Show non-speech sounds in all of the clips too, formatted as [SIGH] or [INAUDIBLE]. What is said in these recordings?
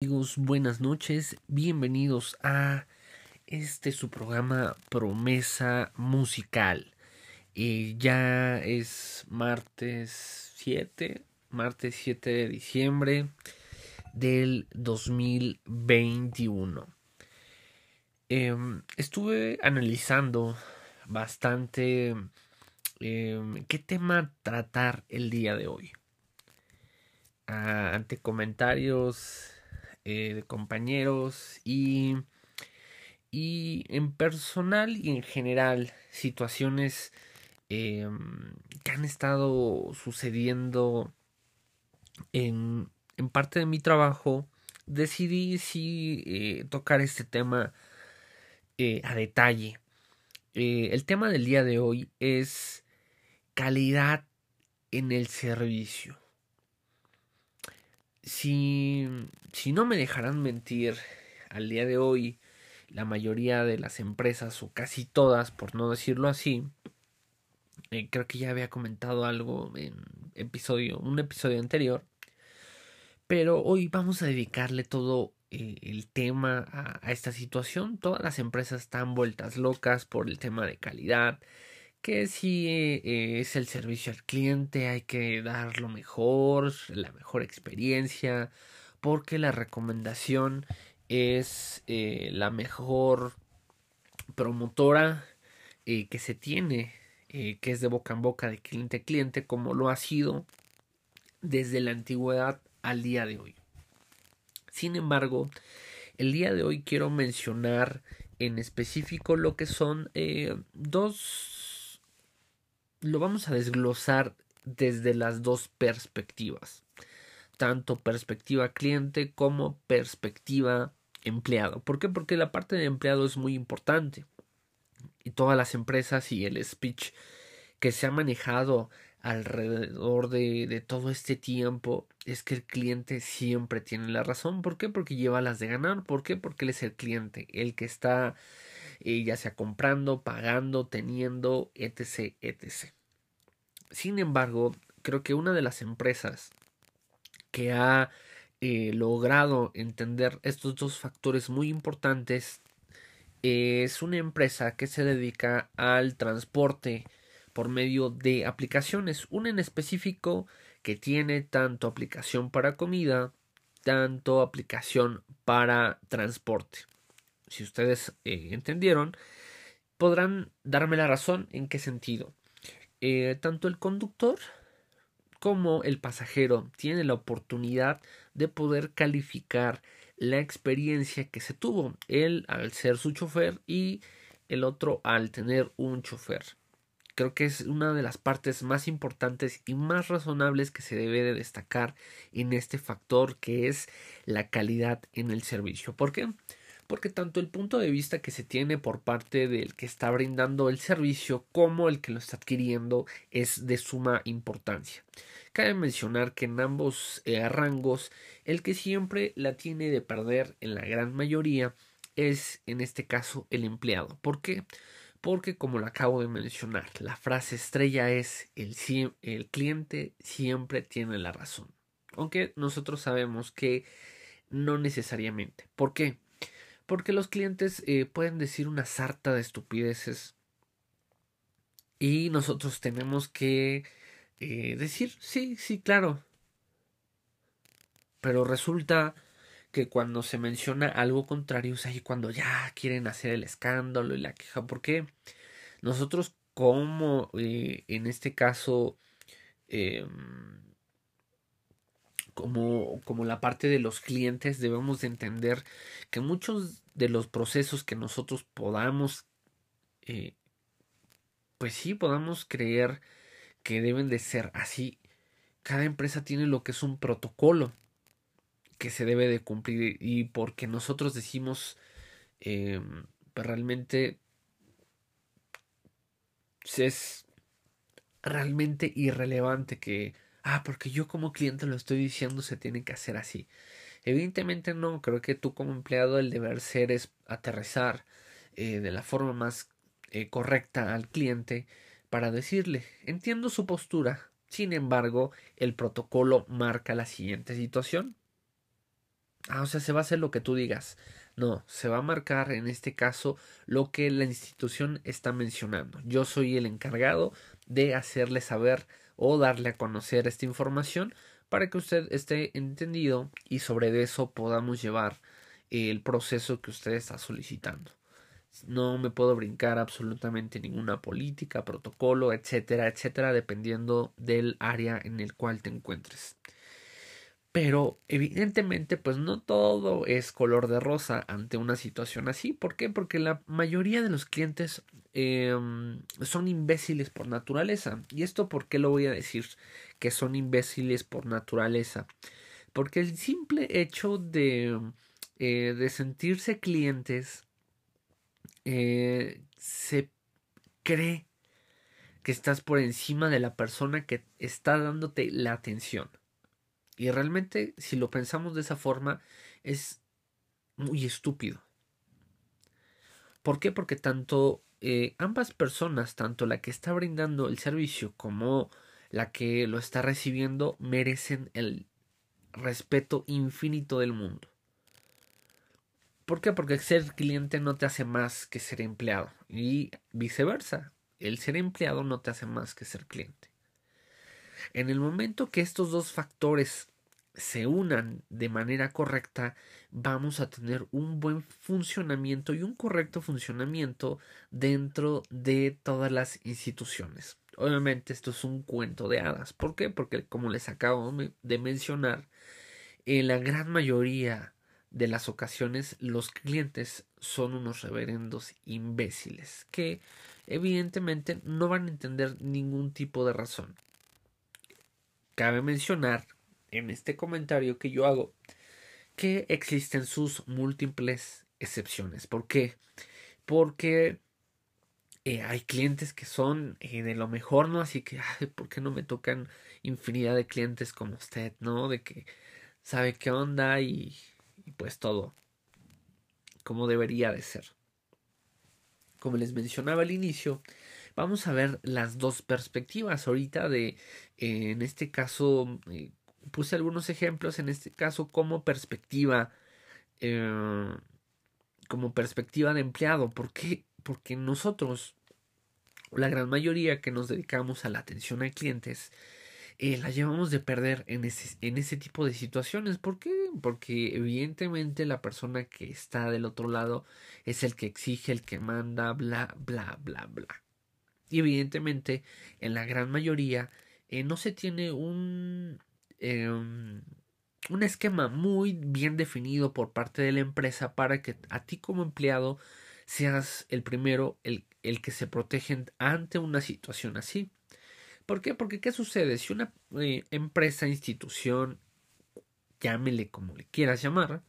amigos? Buenas noches, bienvenidos a este su programa Promesa Musical. Eh, ya es martes 7, martes 7 de diciembre del 2021. Em, estuve analizando bastante em, qué tema tratar el día de hoy. Ante comentarios eh, de compañeros y, y en personal y en general situaciones em, que han estado sucediendo en, en parte de mi trabajo decidí sí eh, tocar este tema eh, a detalle. Eh, el tema del día de hoy es calidad en el servicio. Si, si no me dejarán mentir, al día de hoy la mayoría de las empresas, o casi todas, por no decirlo así, eh, creo que ya había comentado algo en episodio, un episodio anterior, pero hoy vamos a dedicarle todo eh, el tema a, esta situación. Todas las empresas están vueltas locas por el tema de calidad. Que si eh, es el servicio al cliente hay que dar lo mejor, la mejor experiencia, porque la recomendación es eh, la mejor promotora que se tiene, que es de boca en boca, de cliente a cliente, como lo ha sido desde la antigüedad al día de hoy. Sin embargo, el día de hoy quiero mencionar en específico lo que son eh, dos... Lo vamos a desglosar desde las dos perspectivas, tanto perspectiva cliente como perspectiva empleado. ¿Por qué? Porque la parte de empleado es muy importante. Y todas las empresas y el speech que se ha manejado alrededor de, de, todo este tiempo es que el cliente siempre tiene la razón. ¿Por qué? Porque lleva las de ganar. ¿Por qué? Porque él es el cliente, el que está eh, ya sea comprando, pagando, teniendo, etc, etc. Sin embargo, creo que una de las empresas que ha eh, logrado entender estos dos factores muy importantes es una empresa que se dedica al transporte por medio de aplicaciones. Una en específico que tiene tanto aplicación para comida, tanto aplicación para transporte. Si ustedes eh, entendieron, podrán darme la razón en qué sentido. Eh, tanto el conductor como el pasajero tiene la oportunidad de poder calificar la experiencia que se tuvo, él al ser su chofer y el otro al tener un chofer. Creo que es una de las partes más importantes y más razonables que se debe de destacar en este factor que es la calidad en el servicio. ¿Por qué? Tanto el punto de vista que se tiene por parte del que está brindando el servicio como el que lo está adquiriendo es de suma importancia. Cabe mencionar que en ambos eh, rangos el que siempre la tiene de perder en la gran mayoría es en este caso el empleado. ¿Por qué? porque como lo acabo de mencionar, la frase estrella es el, el cliente siempre tiene la razón. Aunque nosotros sabemos que no necesariamente. ¿Por qué? Porque los clientes eh, pueden decir una sarta de estupideces y nosotros tenemos que eh, decir, sí, sí, claro. Pero resulta que cuando se menciona algo contrario es ahí cuando ya quieren hacer el escándalo y la queja. Porque nosotros como eh, en este caso em, como, como la parte de los clientes debemos de entender que muchos de los procesos que nosotros podamos eh, pues sí podamos creer que deben de ser así cada empresa tiene lo que es un protocolo que se debe de cumplir y porque nosotros decimos eh, realmente es realmente irrelevante que ah porque yo como cliente lo estoy diciendo se tiene que hacer así evidentemente no creo que tú como empleado el deber ser es aterrizar eh, de la forma más eh, correcta al cliente para decirle entiendo su postura Sin embargo, el protocolo marca la siguiente situación. Ah, o sea, se va a hacer lo que tú digas. No, se va a marcar en este caso lo que la institución está mencionando. Yo soy el encargado de hacerle saber o darle a conocer esta información para que usted esté entendido y sobre eso podamos llevar el proceso que usted está solicitando. No me puedo brincar absolutamente ninguna política, protocolo, etcétera, etcétera, dependiendo del área en el cual te encuentres. Pero evidentemente, pues no todo es color de rosa ante una situación así. ¿Por qué? Porque la mayoría de los clientes em, son imbéciles por naturaleza. ¿Y esto por qué lo voy a decir? Que son imbéciles por naturaleza. Porque el simple hecho de, eh, de sentirse clientes eh, se cree que estás por encima de la persona que está dándote la atención. Y realmente, si lo pensamos de esa forma, es muy estúpido. ¿Por qué? Porque tanto eh, ambas personas, tanto la que está brindando el servicio como la que lo está recibiendo, merecen el respeto infinito del mundo. ¿Por qué? Porque ser cliente no te hace más que ser empleado y viceversa. El ser empleado no te hace más que ser cliente. En el momento que estos dos factores se unan de manera correcta, vamos a tener un buen funcionamiento y un correcto funcionamiento dentro de todas las instituciones. Obviamente esto es un cuento de hadas. ¿Por qué? Porque como les acabo de mencionar, en la gran mayoría de las ocasiones los clientes son unos reverendos imbéciles que evidentemente no van a entender ningún tipo de razón. Cabe mencionar en este comentario que yo hago que existen sus múltiples excepciones. ¿Por qué? Porque eh, hay clientes que son eh, de lo mejor, ¿no? Así que, ¿por qué no me tocan infinidad de clientes como usted, ¿no? De que sabe qué onda y y pues todo como debería de ser. Como les mencionaba al inicio, vamos a ver las dos perspectivas ahorita de, eh, en este caso, eh, puse algunos ejemplos, en este caso como perspectiva, eh, como perspectiva de empleado. ¿Por qué? Porque nosotros, la gran mayoría que nos dedicamos a la atención a clientes, la llevamos de perder en ese, en ese tipo de situaciones. ¿Por qué? Porque evidentemente la persona que está del otro lado es el que exige, el que manda, bla, bla, bla, bla. Y evidentemente en la gran mayoría eh, no se tiene un, em, un esquema muy bien definido por parte de la empresa para que a ti como empleado seas el primero, el, el que se protege ante una situación así. ¿Por qué? Porque ¿qué sucede? Si una eh, empresa, institución, llámele como le quieras llamar,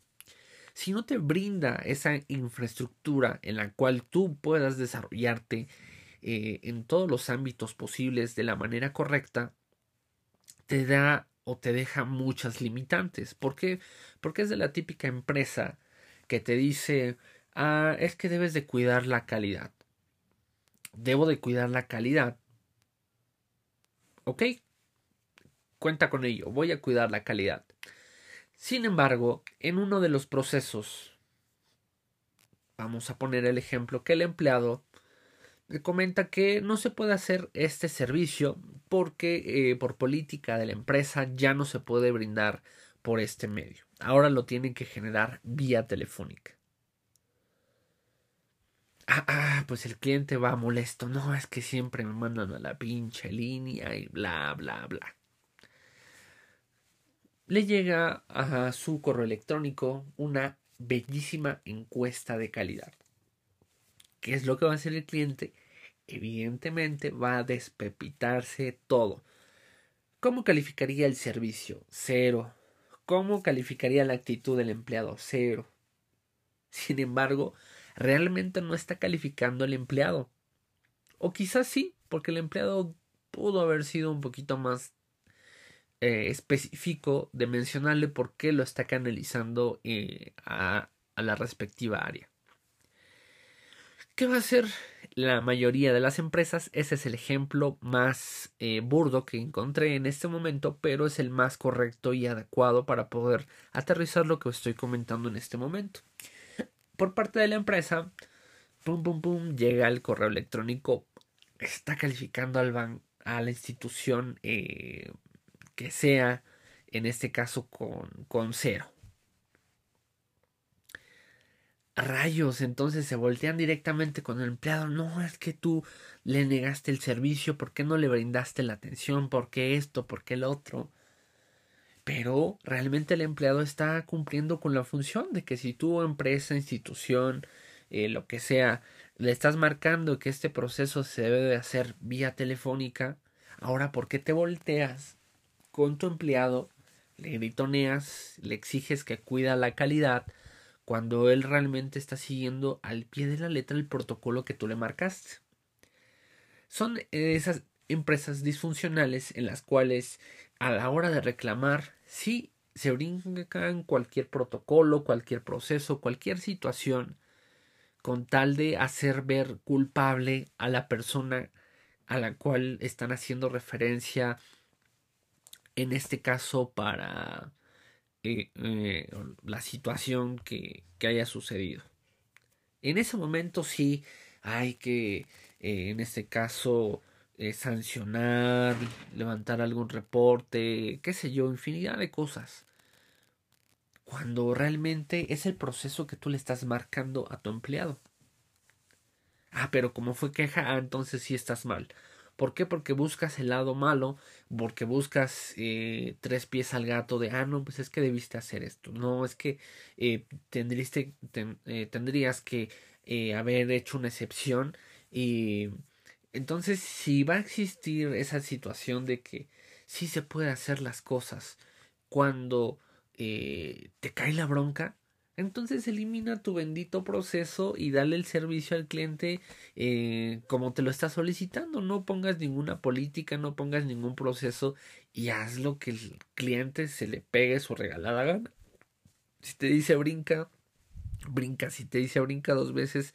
si no te brinda esa infraestructura en la cual tú puedas desarrollarte eh, en todos los ámbitos posibles de la manera correcta, te da o te deja muchas limitantes. ¿Por qué? Porque es de la típica empresa que te dice, ah, es que debes de cuidar la calidad. Debo de cuidar la calidad ¿Ok? Cuenta con ello, voy a cuidar la calidad. Sin embargo, en uno de los procesos, vamos a poner el ejemplo que el empleado le comenta que no se puede hacer este servicio porque eh, por política de la empresa ya no se puede brindar por este medio. Ahora lo tienen que generar vía telefónica. Ah, ah, pues el cliente va molesto. No, es que siempre me mandan a la pinche línea y bla, bla, bla. Le llega a su correo electrónico una bellísima encuesta de calidad. ¿Qué es lo que va a hacer el cliente? Evidentemente va a despepitarse todo. ¿Cómo calificaría el servicio? Cero. ¿Cómo calificaría la actitud del empleado? Cero. Sin embargo, realmente no está calificando al empleado. O quizás sí, porque el empleado pudo haber sido un poquito más eh, específico de mencionarle por qué lo está canalizando eh, a, a la respectiva área. ¿Qué va a hacer la mayoría de las empresas. Ese es el ejemplo más eh, burdo que encontré en este momento, pero es el más correcto y adecuado para poder aterrizar lo que estoy comentando en este momento. Por parte de la empresa, pum, pum, pum, llega el correo electrónico, está calificando al ban a la institución eh, que sea, en este caso con, con cero Rayos, entonces se voltean directamente con el empleado. No, es que tú le negaste el servicio, ¿por qué no le brindaste la atención? ¿Por qué esto? ¿Por qué el otro? Pero realmente el empleado está cumpliendo con la función de que si tu empresa, institución, eh, lo que sea, le estás marcando que este proceso se debe de hacer vía telefónica, ahora ¿por qué te volteas con tu empleado, le gritoneas, le exiges que cuida la calidad? Cuando él realmente está siguiendo al pie de la letra el protocolo que tú le marcaste. Son esas empresas disfuncionales en las cuales a la hora de reclamar sí se brincan cualquier protocolo, cualquier proceso, cualquier situación con tal de hacer ver culpable a la persona a la cual están haciendo referencia en este caso para eh, eh, la situación que, que, haya sucedido. En ese momento sí hay que, eh, en este caso, sancionar, levantar algún reporte, qué sé yo, infinidad de cosas. Cuando realmente es el proceso que tú le estás marcando a tu empleado. Ah, pero como fue queja, ah, entonces sí estás mal. ¿Por qué? Porque buscas el lado malo, porque buscas eh, tres pies al gato de, ah, no, pues es que debiste hacer esto, no, es que eh, tendrías, eh, tendrías que eh, haber hecho una excepción y entonces si va a existir esa situación de que sí se puede hacer las cosas cuando te cae la bronca, entonces elimina tu bendito proceso y dale el servicio al cliente eh, como te lo está solicitando. No pongas ninguna política, no pongas ningún proceso y haz lo que el cliente se le pegue su regalada gana. Si te dice brinca, brinca. Si te dice brinca dos veces,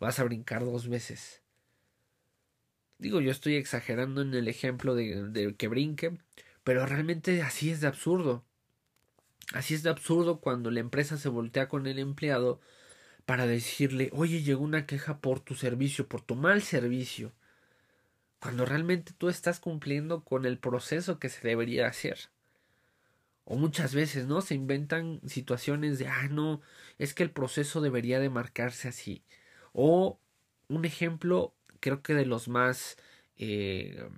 vas a brincar dos veces. Digo, yo estoy exagerando en el ejemplo de, de que brinque, pero realmente así es de absurdo. Así es de absurdo cuando la empresa se voltea con el empleado para decirle, oye, llegó una queja por tu servicio, por tu mal servicio, cuando realmente tú estás cumpliendo con el proceso que se debería hacer. O muchas veces, ¿no? Se inventan situaciones de, ah, no, es que el proceso debería de marcarse así. O un ejemplo, creo que de los más eh,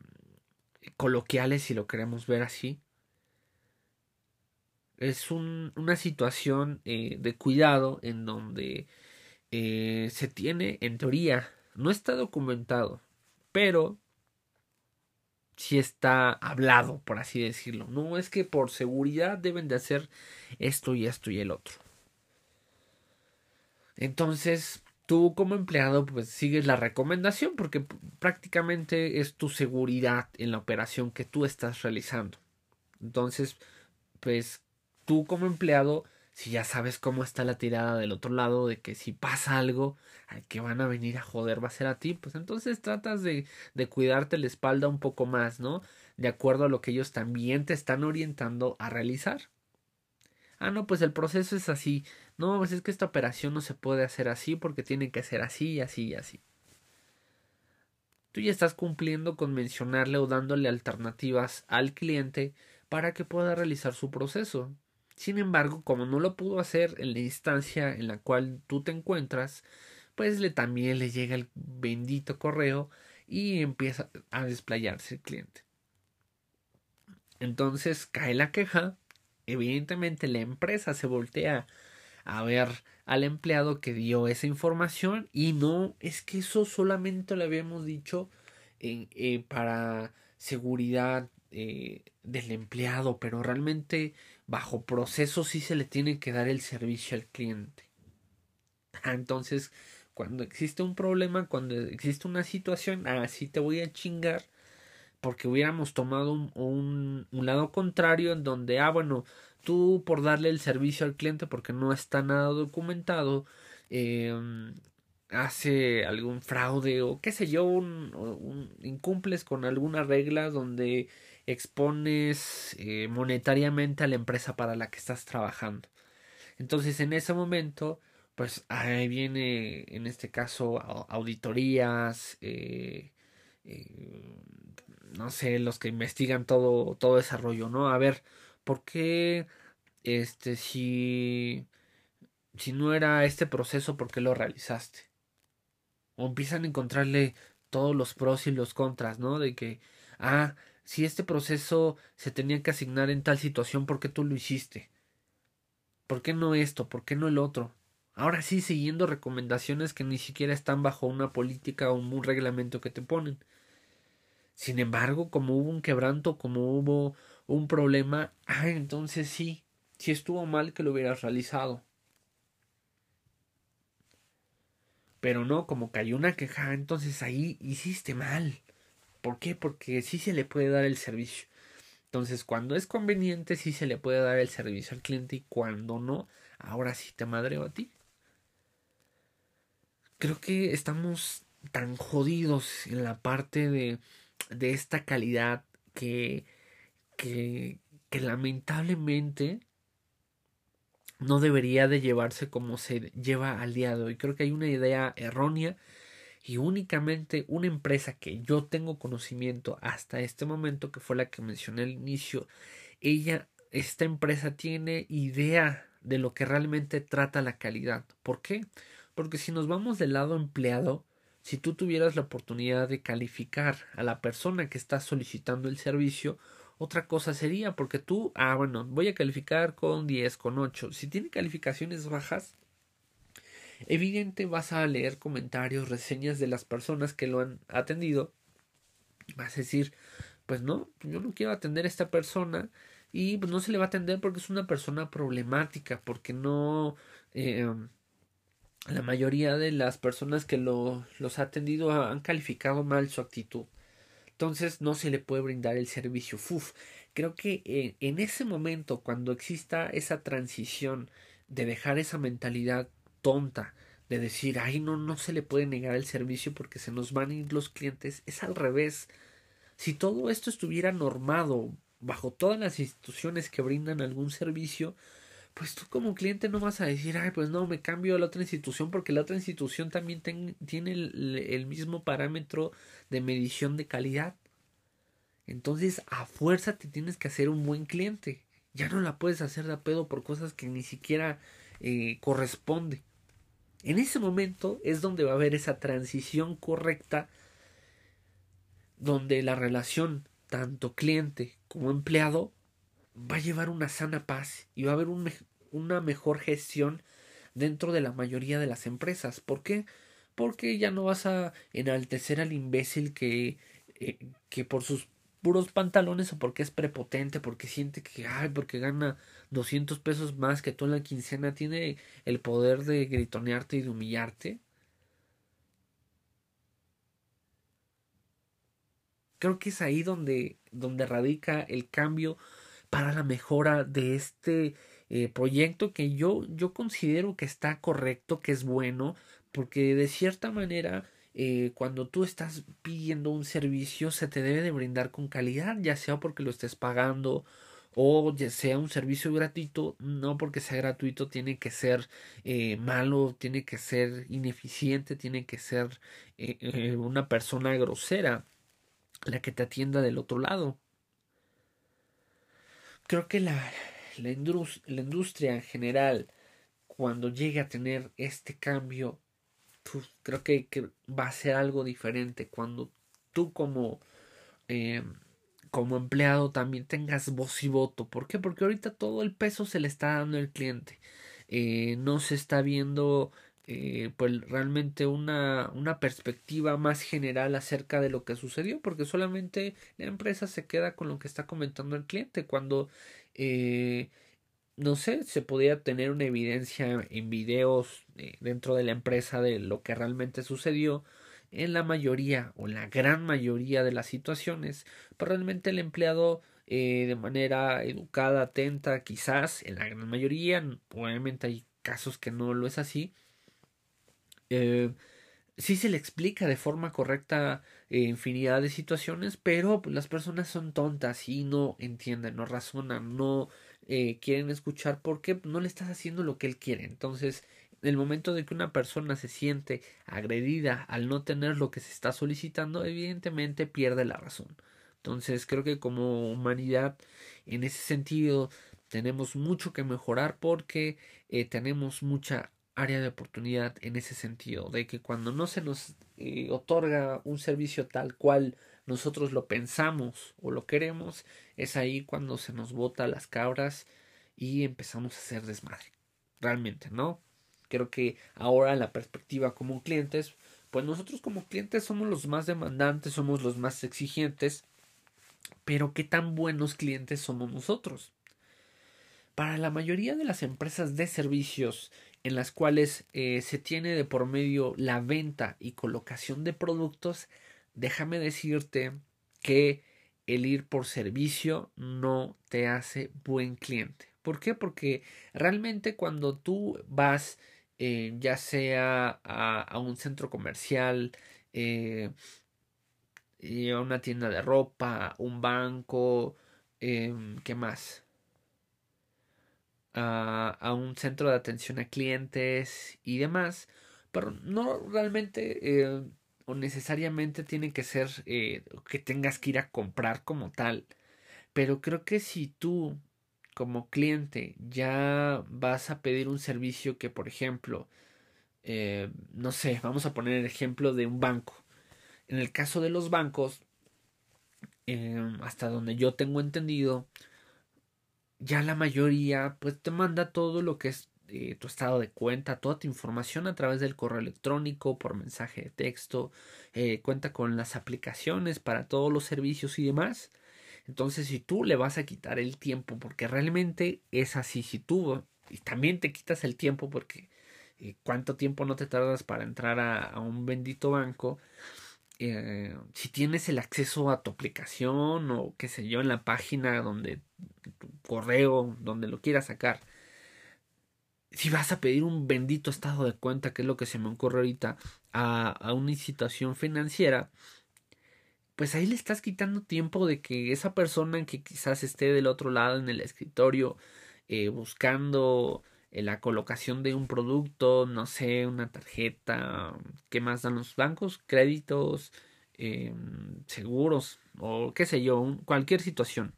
coloquiales, si lo queremos ver así, es un, una situación eh, de cuidado en donde eh, se tiene, en teoría, no está documentado, pero sí está hablado, por así decirlo. No es que por seguridad deben de hacer esto y esto y el otro. Entonces, tú como empleado, pues sigues la recomendación porque prácticamente es tu seguridad en la operación que tú estás realizando. Entonces, pues tú como empleado, si ya sabes cómo está la tirada del otro lado, de que si pasa algo, al que van a venir a joder va a ser a ti, pues entonces tratas de, de cuidarte la espalda un poco más, ¿no? De acuerdo a lo que ellos también te están orientando a realizar. Ah, no, pues el proceso es así. No, pues es que esta operación no se puede hacer así porque tiene que ser así, así y así. Tú ya estás cumpliendo con mencionarle o dándole alternativas al cliente para que pueda realizar su proceso. Sin embargo, como no lo pudo hacer en la instancia en la cual tú te encuentras, pues le también le llega el bendito correo y empieza a desplayarse el cliente. Entonces cae la queja, evidentemente la empresa se voltea a ver al empleado que dio esa información y no es que eso solamente lo habíamos dicho eh, para seguridad eh, del empleado, pero realmente bajo proceso sí se le tiene que dar el servicio al cliente. [LAUGHS] Ah, entonces, cuando existe un problema, cuando existe una situación, así te voy a chingar porque hubiéramos tomado un, un, lado contrario en donde, ah, bueno, tú por darle el servicio al cliente porque no está nada documentado, em, hace algún fraude o qué sé yo, un, incumples con alguna regla donde expones eh, monetariamente a la empresa para la que estás trabajando. Entonces en ese momento, pues ahí viene en este caso auditorías, eh, eh, no sé, los que investigan todo, todo desarrollo, ¿no? A ver, ¿por qué este si si no era este proceso, ¿por qué lo realizaste? O empiezan a encontrarle todos los pros y los contras, ¿no? De que, ah, si este proceso se tenía que asignar en tal situación, ¿por qué tú lo hiciste? ¿Por qué no esto? ¿Por qué no el otro? Ahora sí, siguiendo recomendaciones que ni siquiera están bajo una política o un reglamento que te ponen. Sin embargo, como hubo un quebranto, como hubo un problema, ah, entonces sí, sí estuvo mal que lo hubieras realizado. Pero no, como cayó una queja, entonces ahí hiciste mal. ¿Por qué? Porque sí se le puede dar el servicio. Entonces, cuando es conveniente, sí se le puede dar el servicio al cliente y cuando no, ahora sí te madreo a ti. Creo que estamos tan jodidos en la parte de, de esta calidad que, que, que lamentablemente no debería de llevarse como se lleva al día de hoy. Creo que hay una idea errónea y únicamente una empresa que yo tengo conocimiento hasta este momento, que fue la que mencioné al inicio, ella, esta empresa tiene idea de lo que realmente trata la calidad. ¿Por qué? Porque si nos vamos del lado empleado, si tú tuvieras la oportunidad de calificar a la persona que está solicitando el servicio, otra cosa sería, porque tú, ah, bueno, voy a calificar con 10, con 8. Si tiene calificaciones bajas, evidente vas a leer comentarios, reseñas de las personas que lo han atendido. Vas a decir, pues no, yo no quiero atender a esta persona y pues no se le va a atender porque es una persona problemática, porque no... Eh, la mayoría de las personas que lo, los ha atendido han calificado mal su actitud entonces no se le puede brindar el servicio FUF. Creo que eh, en ese momento, cuando exista esa transición de dejar esa mentalidad tonta, de decir, ay, no, no se le puede negar el servicio porque se nos van a ir los clientes, es al revés. Si todo esto estuviera normado bajo todas las instituciones que brindan algún servicio, pues tú como cliente no vas a decir, ay, pues no, me cambio a la otra institución porque la otra institución también tiene el, mismo parámetro de medición de calidad. Entonces, a fuerza te tienes que hacer un buen cliente. Ya no la puedes hacer de a pedo por cosas que ni siquiera eh, corresponde. En ese momento es donde va a haber esa transición correcta donde la relación tanto cliente como empleado va a llevar una sana paz y va a haber una mejor gestión dentro de la mayoría de las empresas. ¿Por qué? Porque ya no vas a enaltecer al imbécil que, eh, que por sus puros pantalones o porque es prepotente, porque siente que, ay, porque gana 200 pesos más que tú en la quincena, tiene el poder de gritonearte y de humillarte. Creo que es ahí donde, donde radica el cambio para la mejora de este eh, proyecto que yo, yo considero que está correcto, que es bueno, porque de cierta manera eh, cuando tú estás pidiendo un servicio se te debe de brindar con calidad, ya sea porque lo estés pagando o ya sea un servicio gratuito, no porque sea gratuito tiene que ser eh, malo, tiene que ser ineficiente, tiene que ser una persona grosera la que te atienda del otro lado. Creo que la, la, industria en general, cuando llegue a tener este cambio, creo que, va a ser algo diferente. Cuando tú como, eh, como empleado también tengas voz y voto. ¿Por qué? Porque ahorita todo el peso se le está dando al cliente. Eh, no se está viendo eh, pues realmente una, una perspectiva más general acerca de lo que sucedió porque solamente la empresa se queda con lo que está comentando el cliente cuando eh, no sé se podía tener una evidencia en videos eh, dentro de la empresa de lo que realmente sucedió en la mayoría o la gran mayoría de las situaciones pero realmente el empleado eh, de manera educada atenta quizás en la gran mayoría obviamente hay casos que no lo es así eh, sí se le explica de forma correcta infinidad de situaciones, pero pues, las personas son tontas y no entienden, no razonan, no eh, quieren escuchar porque no le estás haciendo lo que él quiere. Entonces, en el momento de que una persona se siente agredida al no tener lo que se está solicitando, evidentemente pierde la razón. Entonces, creo que como humanidad, en ese sentido, tenemos mucho que mejorar porque eh, tenemos mucha área de oportunidad en ese sentido, de que cuando no se nos eh, otorga un servicio tal cual nosotros lo pensamos o lo queremos, es ahí cuando se nos bota las cabras y empezamos a hacer desmadre. Realmente, ¿no? Creo que ahora la perspectiva como clientes, pues nosotros como clientes somos los más demandantes, somos los más exigentes, pero qué tan buenos clientes somos nosotros. Para la mayoría de las empresas de servicios en las cuales eh, se tiene de por medio la venta y colocación de productos, déjame decirte que el ir por servicio no te hace buen cliente. ¿Por qué? Porque realmente cuando tú vas eh, ya sea a, un centro comercial, eh, a una tienda de ropa, un banco, em, ¿qué más? a, un centro de atención a clientes y demás, pero no realmente eh, o necesariamente tiene que ser eh, que tengas que ir a comprar como tal, pero creo que si tú como cliente ya vas a pedir un servicio que por ejemplo eh, no sé, vamos a poner el ejemplo de un banco. En el caso de los bancos, hasta donde yo tengo entendido, ya la mayoría pues te manda todo lo que es tu estado de cuenta, toda tu información a través del correo electrónico, por mensaje de texto, eh, cuenta con las aplicaciones para todos los servicios y demás. Entonces, si tú le vas a quitar el tiempo, porque realmente es así, si tú y también te quitas el tiempo, porque eh, cuánto tiempo no te tardas para entrar a un bendito banco, eh, si tienes el acceso a tu aplicación o qué sé yo en la página donde tu correo donde lo quieras sacar si vas a pedir un bendito estado de cuenta que es lo que se me ocurre ahorita a, una institución financiera pues ahí le estás quitando tiempo de que esa persona que quizás esté del otro lado en el escritorio eh, buscando la colocación de un producto, no sé, una tarjeta, ¿qué más dan los bancos? Créditos, eh, seguros o qué sé yo, cualquier situación.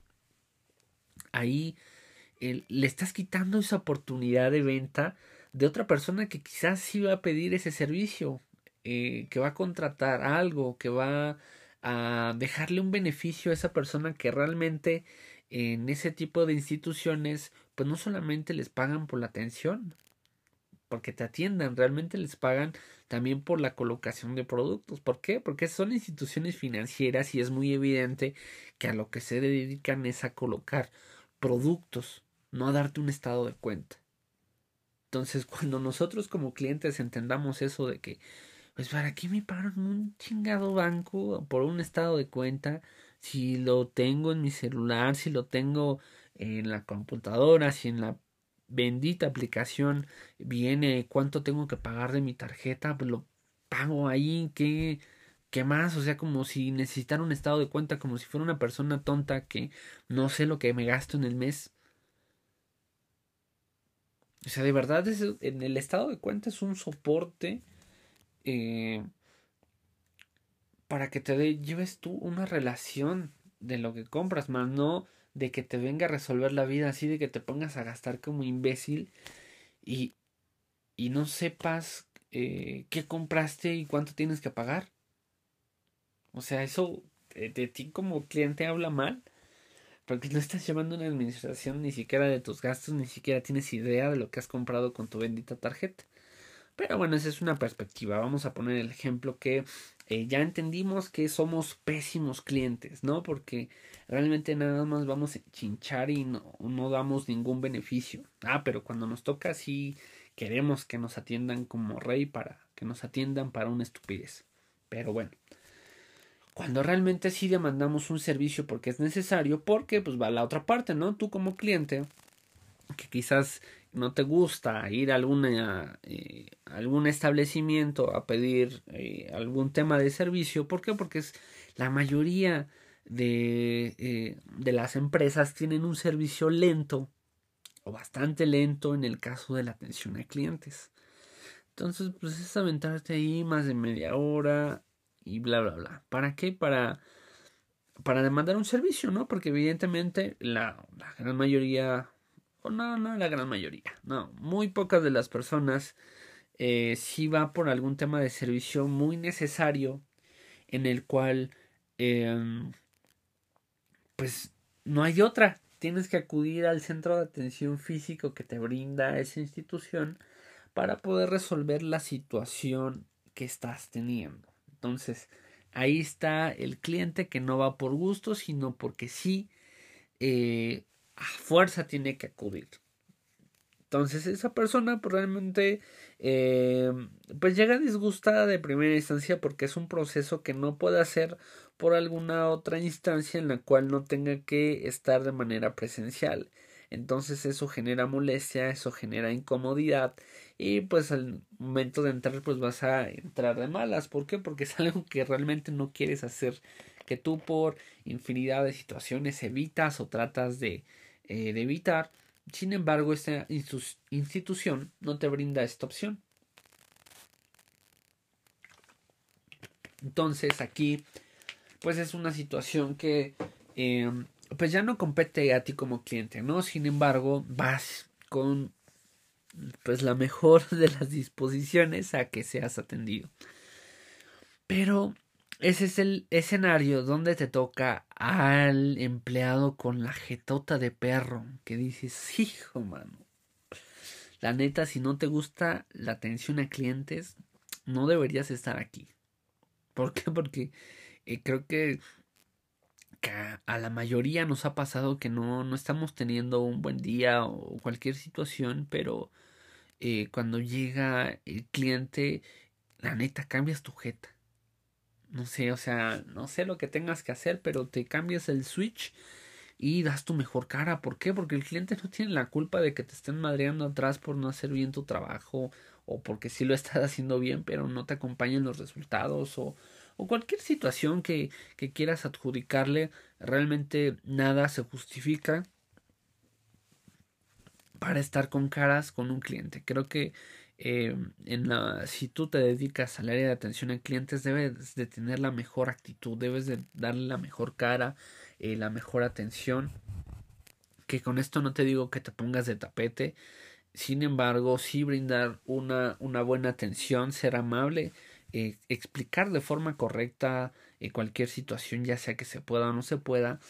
Ahí le estás quitando esa oportunidad de venta de otra persona que quizás sí va a pedir ese servicio, eh, que va a contratar algo, que va a dejarle un beneficio a esa persona que realmente en ese tipo de instituciones pues no solamente les pagan por la atención, porque te atiendan, realmente les pagan también por la colocación de productos. ¿Por qué? Porque son instituciones financieras y es muy evidente que a lo que se dedican es a colocar productos, no a darte un estado de cuenta. Entonces, [LAUGHS] cuando nosotros como clientes entendamos eso de que, pues, ¿para qué me pagan un chingado banco por un estado de cuenta? Si lo tengo en mi celular, si lo tengo en la computadora, si en la bendita aplicación viene cuánto tengo que pagar de mi tarjeta, pues lo pago ahí, ¿qué, qué más? O sea, como si necesitara un estado de cuenta, como si fuera una persona tonta que no sé lo que me gasto en el mes. O sea, de verdad, es, en el estado de cuenta es un soporte eh, para que te lleves tú una relación de lo que compras, más no de que te venga a resolver la vida así, de que te pongas a gastar como imbécil y, y no sepas eh, qué compraste y cuánto tienes que pagar. O sea, eso de, de, ti como cliente habla mal, porque no estás llevando una administración ni siquiera de tus gastos, ni siquiera tienes idea de lo que has comprado con tu bendita tarjeta. Pero bueno, esa es una perspectiva. Vamos a poner el ejemplo que eh, ya entendimos que somos pésimos clientes, ¿no? Porque realmente nada más vamos a chinchar y no, no damos ningún beneficio. Ah, pero cuando nos toca sí queremos que nos atiendan como rey para que nos atiendan para una estupidez. Pero bueno, cuando realmente sí demandamos un servicio porque es necesario, porque pues va a la otra parte, ¿no? Tú como cliente que quizás no te gusta ir a alguna, eh, algún establecimiento a pedir eh, algún tema de servicio. ¿Por qué? Porque es la mayoría de, eh, de las empresas tienen un servicio lento o bastante lento en el caso de la atención a clientes. Entonces, pues es aventarte ahí más de media hora y bla, bla, bla. ¿Para qué? Para, para demandar un servicio, ¿no? Porque evidentemente la, gran mayoría no, no la gran mayoría, no, muy pocas de las personas eh, sí va por algún tema de servicio muy necesario en el cual em, pues no hay otra, tienes que acudir al centro de atención físico que te brinda esa institución para poder resolver la situación que estás teniendo. Entonces, ahí está el cliente que no va por gusto, sino porque sí eh, a fuerza tiene que acudir. Entonces esa persona pues, realmente eh, pues llega disgustada de primera instancia porque es un proceso que no puede hacer por alguna otra instancia en la cual no tenga que estar de manera presencial. Entonces eso genera molestia, eso genera incomodidad y pues al momento de entrar pues vas a entrar de malas. ¿Por qué? Porque es algo que realmente no quieres hacer, que tú por infinidad de situaciones evitas o tratas de eh, de evitar. Sin embargo, esta institución no te brinda esta opción. Entonces aquí, pues es una situación que, em, pues ya no compete a ti como cliente, ¿no? Sin embargo, vas con, pues la mejor [LAUGHS] de las disposiciones a que seas atendido. Pero ese es el escenario donde te toca al empleado con la jetota de perro que dices, hijo, mano. La neta, si no te gusta la atención a clientes, no deberías estar aquí. ¿Por qué? Porque eh, creo que, a, la mayoría nos ha pasado que no, no estamos teniendo un buen día o cualquier situación, pero eh, cuando llega el cliente, la neta, cambias tu jeta no sé, o sea, no sé lo que tengas que hacer, pero te cambias el switch y das tu mejor cara. ¿Por qué? Porque el cliente no tiene la culpa de que te estén madreando atrás por no hacer bien tu trabajo o porque sí lo [LAUGHS] estás haciendo bien, pero no te acompañan los resultados o, o cualquier situación que, que quieras adjudicarle. Realmente nada se justifica para estar con caras con un cliente. Creo que eh, en la, si tú te dedicas al área de atención a clientes, debes de tener la mejor actitud, debes de darle la mejor cara, eh, la mejor atención. Que con esto no te digo que te pongas de tapete, sin embargo, sí brindar una, una buena atención, ser amable, eh, explicar de forma correcta cualquier situación, ya sea que se pueda o no se pueda,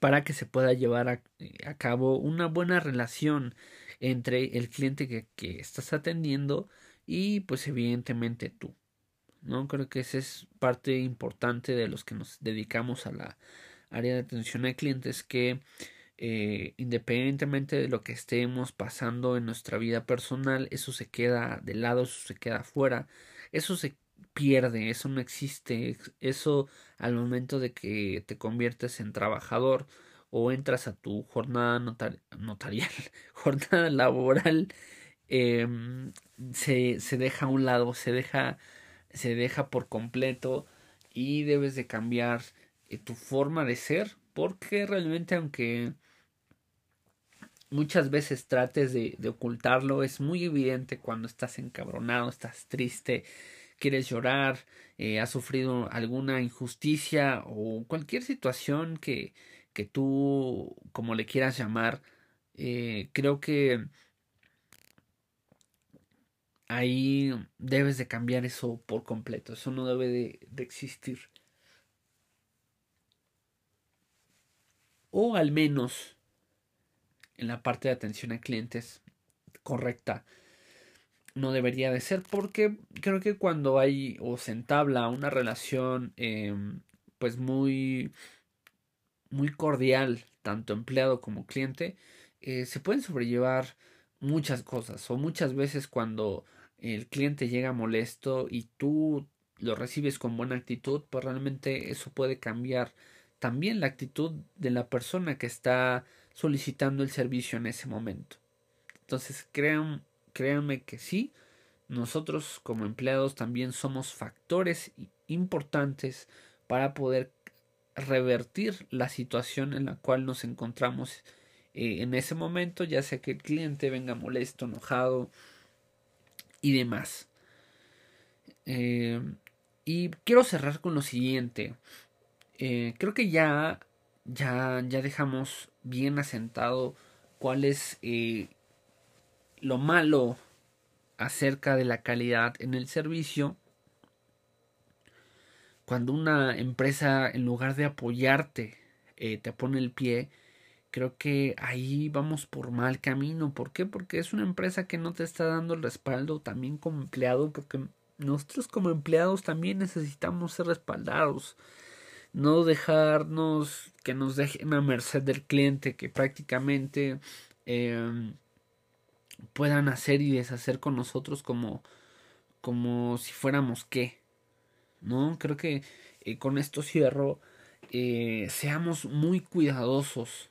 para que se pueda llevar a, a cabo una buena relación entre el cliente que, que estás atendiendo y pues evidentemente tú. ¿no? Creo que esa es parte importante de los que nos dedicamos a la área de atención a clientes que eh, independientemente de lo que estemos pasando en nuestra vida personal, eso se queda de lado, eso se queda afuera, eso se pierde, eso no existe, eso al momento de que te conviertes en trabajador, o entras a tu jornada notarial, [LAUGHS] jornada laboral, em, se, se deja a un lado, se deja, se deja por completo y debes de cambiar eh, tu forma de ser porque realmente aunque muchas veces trates de, ocultarlo es muy evidente cuando estás encabronado, estás triste, quieres llorar, eh, has sufrido alguna injusticia o cualquier situación que, que tú, como le quieras llamar, eh, creo que ahí debes de cambiar eso por completo. Eso no debe de, de existir. O al menos en la parte de atención a clientes correcta no debería de ser porque creo que cuando hay o se entabla una relación em, pues muy muy cordial, tanto empleado como cliente, eh, se pueden sobrellevar muchas cosas o muchas veces cuando el cliente llega molesto y tú lo recibes con buena actitud, pues realmente eso puede cambiar también la actitud de la persona que está solicitando el servicio en ese momento. Entonces, créanme que sí, nosotros como empleados también somos factores importantes para poder revertir la situación en la cual nos encontramos eh, en ese momento, ya sea que el cliente venga molesto, enojado y demás. Eh, y quiero cerrar con lo siguiente. Eh, creo que ya, ya, ya dejamos bien asentado cuál es lo malo acerca de la calidad en el servicio. Cuando una empresa, en lugar de apoyarte, te pone el pie, creo que ahí vamos por mal camino. ¿Por qué? Porque es una empresa que no te está dando el respaldo también como empleado, porque nosotros como empleados también necesitamos ser respaldados. No dejarnos que nos dejen a merced del cliente, que prácticamente em, puedan hacer y deshacer con nosotros como, como si fuéramos qué. ¿No? Creo que eh, con esto cierro. Eh, seamos muy cuidadosos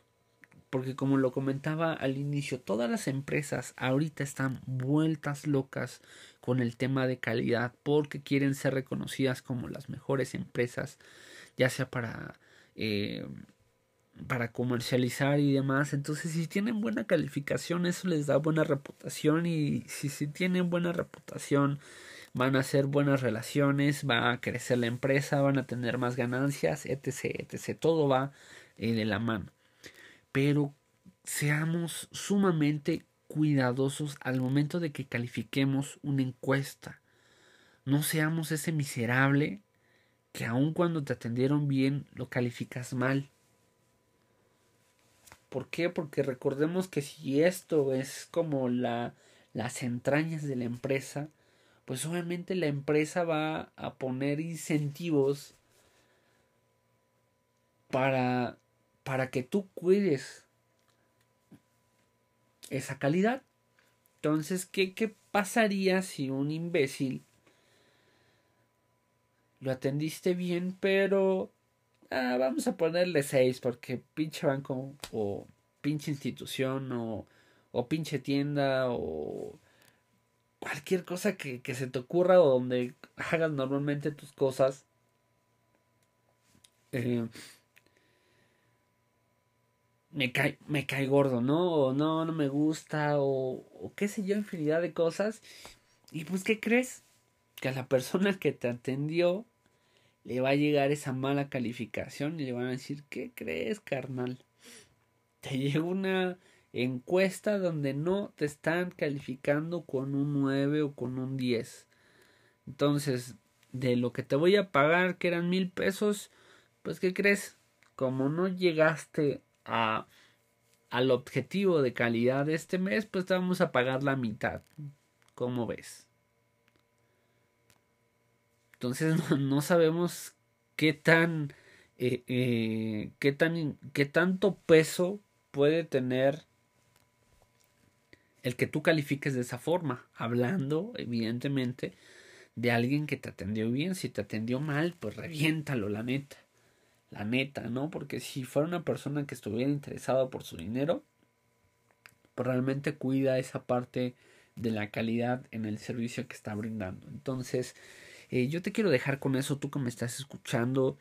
porque como lo comentaba al inicio, todas las empresas ahorita están vueltas locas con el tema de calidad porque quieren ser reconocidas como las mejores empresas, ya sea para eh, para comercializar y demás. Entonces, si tienen buena calificación, eso les da buena reputación. Y si, si tienen buena reputación, van a hacer buenas relaciones, va a crecer la empresa, van a tener más ganancias, etc. etc. Todo va eh, de la mano pero seamos sumamente cuidadosos al momento de que califiquemos una encuesta. No seamos ese miserable que aun cuando te atendieron bien lo calificas mal. ¿Por qué? Porque recordemos que si esto es como la, las entrañas de la empresa, pues obviamente la empresa va a poner incentivos para para que tú cuides esa calidad. Entonces, ¿qué, qué pasaría si un imbécil lo atendiste bien, pero ah, vamos a ponerle 6 porque pinche banco o pinche institución o, o pinche tienda o cualquier cosa que, que se te ocurra o donde hagas normalmente tus cosas. Eh, me cae, me cae gordo, ¿no? O no, no me gusta, o, o qué sé yo, infinidad de cosas. Y pues, ¿qué crees? Que a la persona que te atendió le va a llegar esa mala calificación y le van a decir, ¿qué crees, carnal? Te llegó una encuesta donde no te están calificando con un 9 o con un 10. Entonces, de lo que te voy a pagar, que eran mil pesos, pues, ¿qué crees? Como no llegaste a, al objetivo de calidad de este mes, pues te vamos a pagar la mitad. ¿Cómo ves? Entonces [LAUGHS] no, sabemos qué tan, eh, eh, qué tan, qué tanto peso puede tener el que tú califiques de esa forma, hablando, evidentemente, de alguien que te atendió bien. Si te atendió mal, pues reviéntalo, la neta la neta, ¿no? Porque si fuera una persona que estuviera interesada por su dinero, pues realmente cuida esa parte de la calidad en el servicio que está brindando. Entonces, eh, yo te quiero dejar con eso, tú que me estás escuchando.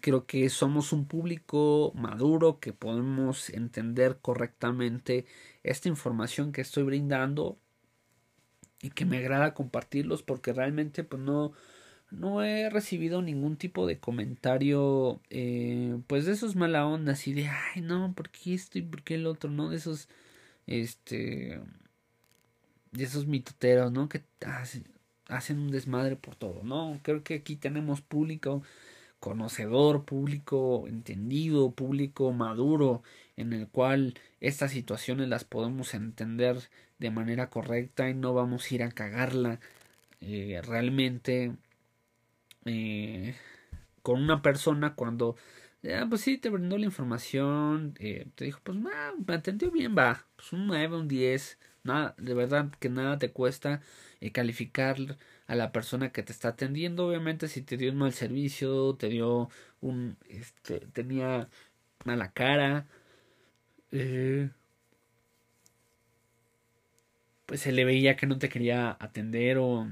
Creo que somos un público maduro que podemos entender correctamente esta información que estoy brindando y que me agrada compartirlos porque realmente pues no, no he recibido ningún tipo de comentario, eh, pues de esos mala onda, así de, ay, no, ¿por qué esto y por qué el otro? ¿No? De esos, este, de esos mitoteros, ¿no? Que hacen un desmadre por todo, ¿no? Creo que aquí tenemos público conocedor, público entendido, público maduro, en el cual estas situaciones las podemos entender de manera correcta y no vamos a ir a cagarla. Eh, realmente eh, con una persona cuando, ah, pues sí, te brindó la información, eh, te dijo, pues ah, me atendió bien, va, pues un 9, un 10, nada, de verdad que nada te cuesta eh, calificar a la persona que te está atendiendo, obviamente si te dio un mal servicio, te dio un, este, tenía mala cara, eh, pues se le veía que no te quería atender o,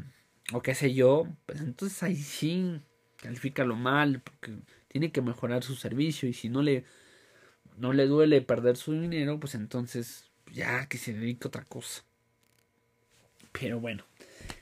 o qué sé yo, pues entonces ahí sí, califícalo mal, porque tiene que mejorar su servicio y si no le, no le duele perder su dinero, pues entonces ya que se dedique a otra cosa. Pero bueno,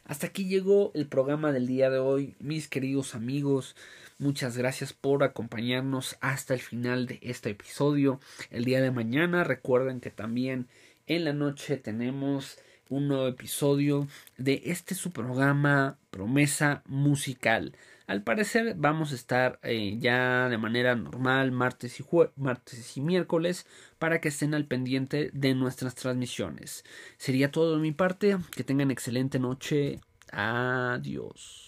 hasta aquí llegó el programa del día de hoy, mis queridos amigos. Muchas gracias por acompañarnos hasta el final de este episodio. El día de mañana recuerden que también en la noche tenemos un nuevo episodio de este su programa Promesa Musical. Al parecer vamos a estar eh, ya de manera normal martes y, martes y miércoles para que estén al pendiente de nuestras transmisiones. Sería todo de mi parte. Que tengan excelente noche. Adiós.